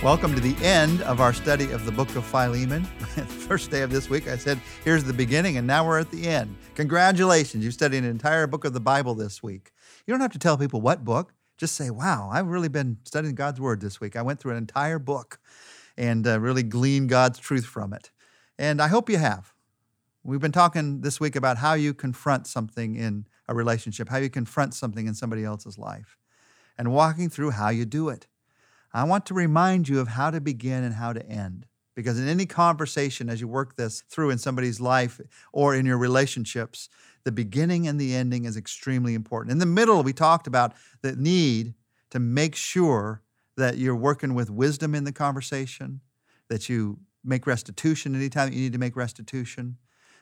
Welcome to the end of our study of the book of Philemon. First day of this week, I said, here's the beginning, and now we're at the end. Congratulations, you've studied an entire book of the Bible this week. You don't have to tell people what book, just say, wow, I've really been studying God's Word this week. I went through an entire book and uh, really gleaned God's truth from it. And I hope you have. We've been talking this week about how you confront something in a relationship, how you confront something in somebody else's life, and walking through how you do it. I want to remind you of how to begin and how to end. Because in any conversation, as you work this through in somebody's life or in your relationships, the beginning and the ending is extremely important. In the middle, we talked about the need to make sure that you're working with wisdom in the conversation, that you make restitution anytime you need to make restitution,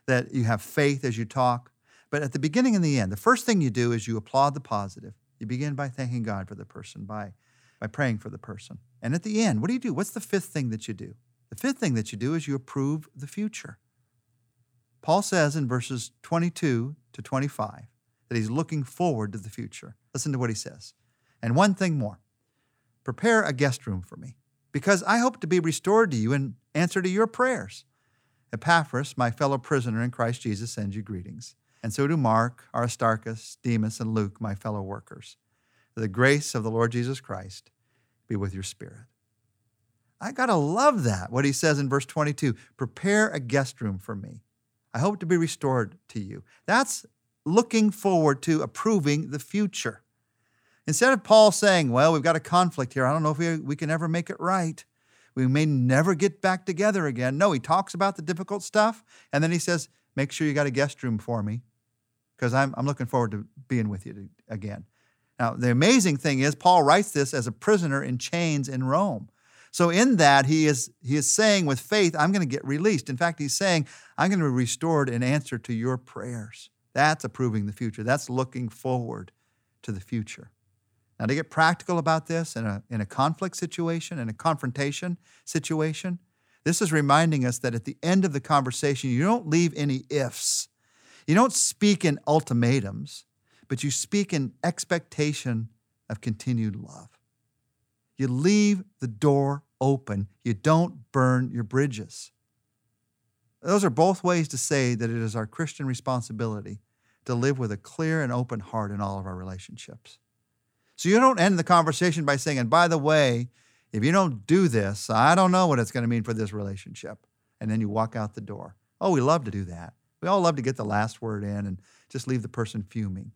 that you have faith as you talk. But at the beginning and the end, the first thing you do is you applaud the positive. You begin by thanking God for the person, by by praying for the person. And at the end, what do you do? What's the fifth thing that you do? The fifth thing that you do is you approve the future. Paul says in verses 22 to 25 that he's looking forward to the future. Listen to what he says. And one thing more prepare a guest room for me, because I hope to be restored to you in answer to your prayers. Epaphras, my fellow prisoner in Christ Jesus, sends you greetings. And so do Mark, Aristarchus, Demas, and Luke, my fellow workers. The grace of the Lord Jesus Christ be with your spirit. I got to love that, what he says in verse 22 prepare a guest room for me. I hope to be restored to you. That's looking forward to approving the future. Instead of Paul saying, Well, we've got a conflict here. I don't know if we, we can ever make it right. We may never get back together again. No, he talks about the difficult stuff and then he says, Make sure you got a guest room for me because I'm, I'm looking forward to being with you to, again. Now, the amazing thing is, Paul writes this as a prisoner in chains in Rome. So, in that, he is, he is saying with faith, I'm going to get released. In fact, he's saying, I'm going to be restored in answer to your prayers. That's approving the future. That's looking forward to the future. Now, to get practical about this in a, in a conflict situation, in a confrontation situation, this is reminding us that at the end of the conversation, you don't leave any ifs. You don't speak in ultimatums but you speak in expectation of continued love. You leave the door open, you don't burn your bridges. Those are both ways to say that it is our Christian responsibility to live with a clear and open heart in all of our relationships. So you don't end the conversation by saying, and by the way, if you don't do this, I don't know what it's going to mean for this relationship. And then you walk out the door. Oh, we love to do that. We all love to get the last word in and just leave the person fuming.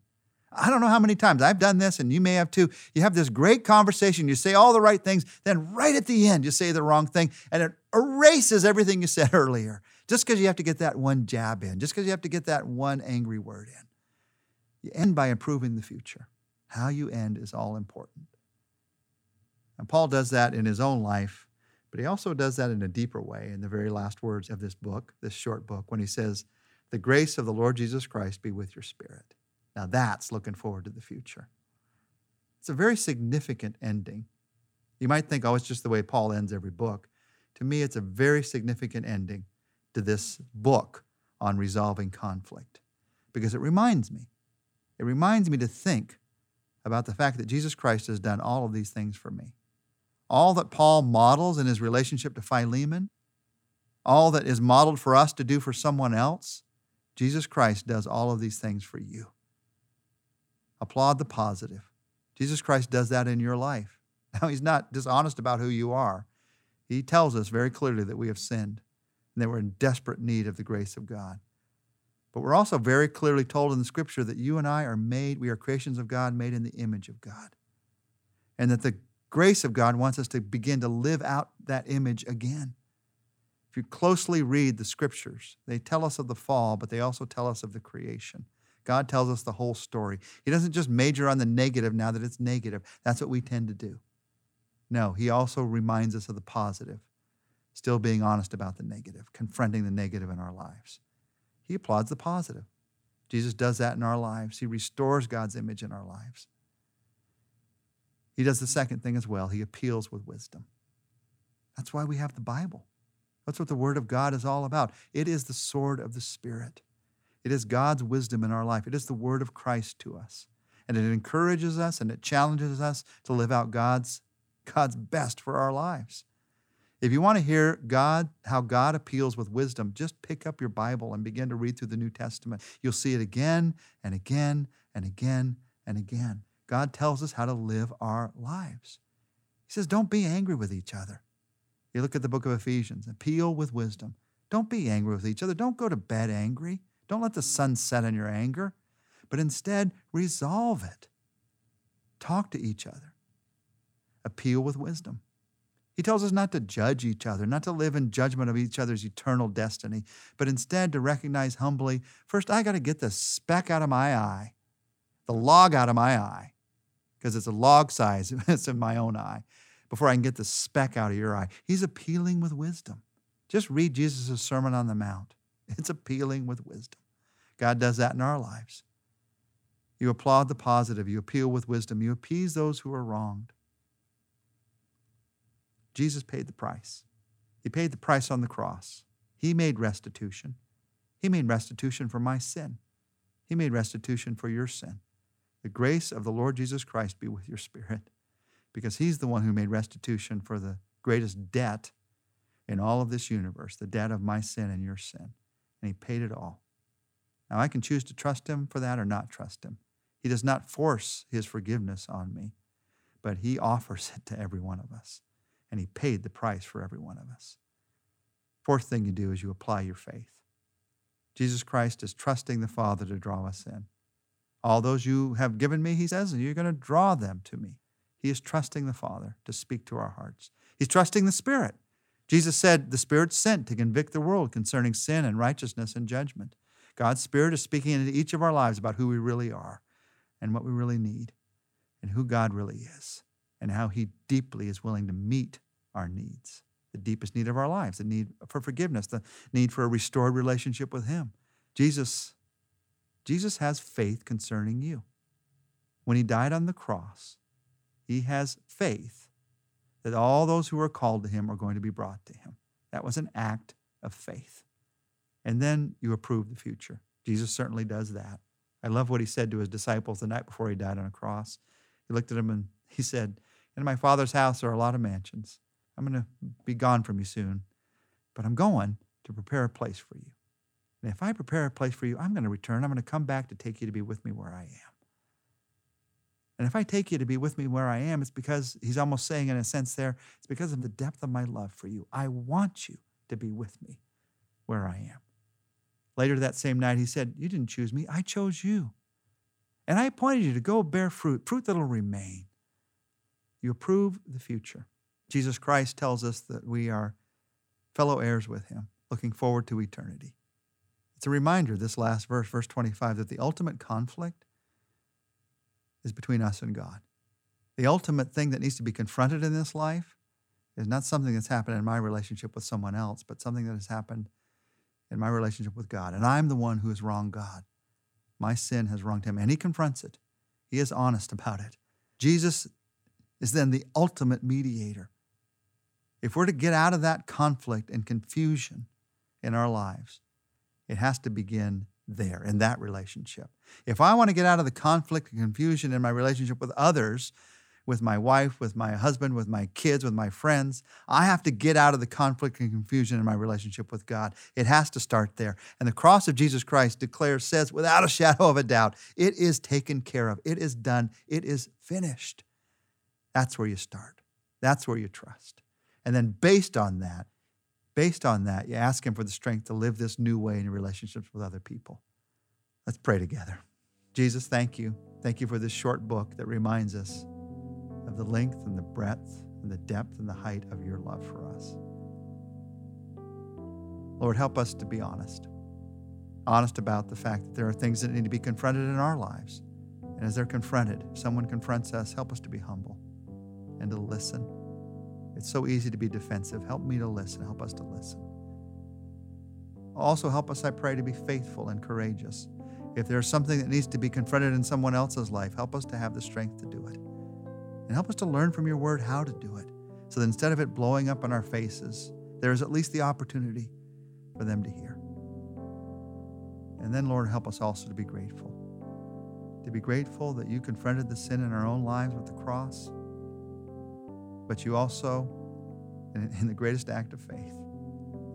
I don't know how many times I've done this, and you may have too. You have this great conversation, you say all the right things, then right at the end, you say the wrong thing, and it erases everything you said earlier just because you have to get that one jab in, just because you have to get that one angry word in. You end by improving the future. How you end is all important. And Paul does that in his own life, but he also does that in a deeper way in the very last words of this book, this short book, when he says, The grace of the Lord Jesus Christ be with your spirit. Now that's looking forward to the future. It's a very significant ending. You might think, oh, it's just the way Paul ends every book. To me, it's a very significant ending to this book on resolving conflict because it reminds me, it reminds me to think about the fact that Jesus Christ has done all of these things for me. All that Paul models in his relationship to Philemon, all that is modeled for us to do for someone else, Jesus Christ does all of these things for you. Applaud the positive. Jesus Christ does that in your life. Now, He's not dishonest about who you are. He tells us very clearly that we have sinned and that we're in desperate need of the grace of God. But we're also very clearly told in the scripture that you and I are made, we are creations of God made in the image of God. And that the grace of God wants us to begin to live out that image again. If you closely read the scriptures, they tell us of the fall, but they also tell us of the creation. God tells us the whole story. He doesn't just major on the negative now that it's negative. That's what we tend to do. No, He also reminds us of the positive, still being honest about the negative, confronting the negative in our lives. He applauds the positive. Jesus does that in our lives. He restores God's image in our lives. He does the second thing as well. He appeals with wisdom. That's why we have the Bible. That's what the Word of God is all about. It is the sword of the Spirit. It is God's wisdom in our life. It is the word of Christ to us. And it encourages us and it challenges us to live out God's, God's best for our lives. If you want to hear God, how God appeals with wisdom, just pick up your Bible and begin to read through the New Testament. You'll see it again and again and again and again. God tells us how to live our lives. He says, Don't be angry with each other. You look at the book of Ephesians, appeal with wisdom. Don't be angry with each other. Don't go to bed angry. Don't let the sun set on your anger, but instead resolve it. Talk to each other. Appeal with wisdom. He tells us not to judge each other, not to live in judgment of each other's eternal destiny, but instead to recognize humbly first, I got to get the speck out of my eye, the log out of my eye, because it's a log size, it's in my own eye, before I can get the speck out of your eye. He's appealing with wisdom. Just read Jesus' Sermon on the Mount. It's appealing with wisdom. God does that in our lives. You applaud the positive, you appeal with wisdom, you appease those who are wronged. Jesus paid the price. He paid the price on the cross. He made restitution. He made restitution for my sin. He made restitution for your sin. The grace of the Lord Jesus Christ be with your spirit, because He's the one who made restitution for the greatest debt in all of this universe the debt of my sin and your sin. And He paid it all. Now, I can choose to trust Him for that or not trust Him. He does not force His forgiveness on me, but He offers it to every one of us and he paid the price for every one of us. Fourth thing you do is you apply your faith. Jesus Christ is trusting the Father to draw us in. All those you have given me, he says, and you're going to draw them to me. He is trusting the Father to speak to our hearts. He's trusting the Spirit. Jesus said, The Spirit sent to convict the world concerning sin and righteousness and judgment. God's Spirit is speaking into each of our lives about who we really are and what we really need and who God really is and how He deeply is willing to meet our needs, the deepest need of our lives, the need for forgiveness, the need for a restored relationship with Him. Jesus, Jesus has faith concerning you. When He died on the cross, He has faith that all those who are called to Him are going to be brought to Him. That was an act of faith. And then you approve the future. Jesus certainly does that. I love what he said to his disciples the night before he died on a cross. He looked at them and he said, in my father's house are a lot of mansions. I'm going to be gone from you soon, but I'm going to prepare a place for you. And if I prepare a place for you, I'm going to return. I'm going to come back to take you to be with me where I am. And if I take you to be with me where I am, it's because he's almost saying, in a sense, there, it's because of the depth of my love for you. I want you to be with me where I am. Later that same night, he said, You didn't choose me, I chose you. And I appointed you to go bear fruit, fruit that'll remain. You approve the future. Jesus Christ tells us that we are fellow heirs with him, looking forward to eternity. It's a reminder, this last verse, verse 25, that the ultimate conflict is between us and God. The ultimate thing that needs to be confronted in this life is not something that's happened in my relationship with someone else, but something that has happened in my relationship with God. And I'm the one who has wronged God. My sin has wronged him, and he confronts it. He is honest about it. Jesus is then the ultimate mediator. If we're to get out of that conflict and confusion in our lives, it has to begin there in that relationship. If I want to get out of the conflict and confusion in my relationship with others, with my wife, with my husband, with my kids, with my friends, I have to get out of the conflict and confusion in my relationship with God. It has to start there. And the cross of Jesus Christ declares, says without a shadow of a doubt, it is taken care of. It is done. It is finished. That's where you start. That's where you trust. And then based on that, based on that, you ask Him for the strength to live this new way in your relationships with other people. Let's pray together. Jesus, thank you. Thank you for this short book that reminds us of the length and the breadth and the depth and the height of your love for us. Lord, help us to be honest. Honest about the fact that there are things that need to be confronted in our lives. And as they're confronted, if someone confronts us, help us to be humble and to listen. It's so easy to be defensive. Help me to listen. Help us to listen. Also, help us, I pray, to be faithful and courageous. If there's something that needs to be confronted in someone else's life, help us to have the strength to do it. And help us to learn from your word how to do it. So that instead of it blowing up in our faces, there is at least the opportunity for them to hear. And then, Lord, help us also to be grateful. To be grateful that you confronted the sin in our own lives with the cross but you also in the greatest act of faith,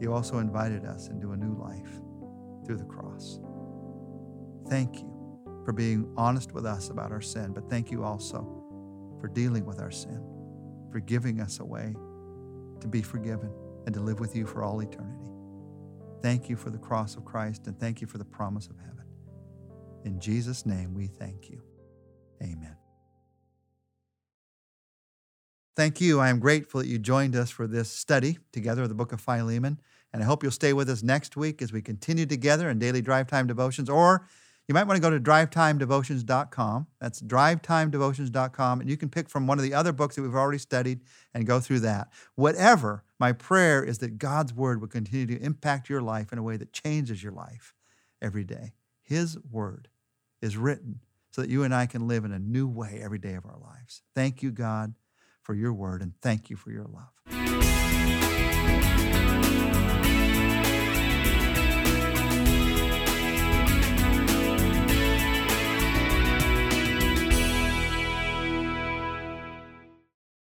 you also invited us into a new life through the cross. Thank you for being honest with us about our sin, but thank you also for dealing with our sin, for giving us a way to be forgiven and to live with you for all eternity. Thank you for the cross of Christ and thank you for the promise of heaven. In Jesus' name, we thank you. Amen. Thank you. I am grateful that you joined us for this study together of the book of Philemon. And I hope you'll stay with us next week as we continue together in daily drive time devotions. Or you might want to go to drivetimedevotions.com. That's drivetimedevotions.com. And you can pick from one of the other books that we've already studied and go through that. Whatever, my prayer is that God's word will continue to impact your life in a way that changes your life every day. His word is written so that you and I can live in a new way every day of our lives. Thank you, God for your word, and thank you for your love.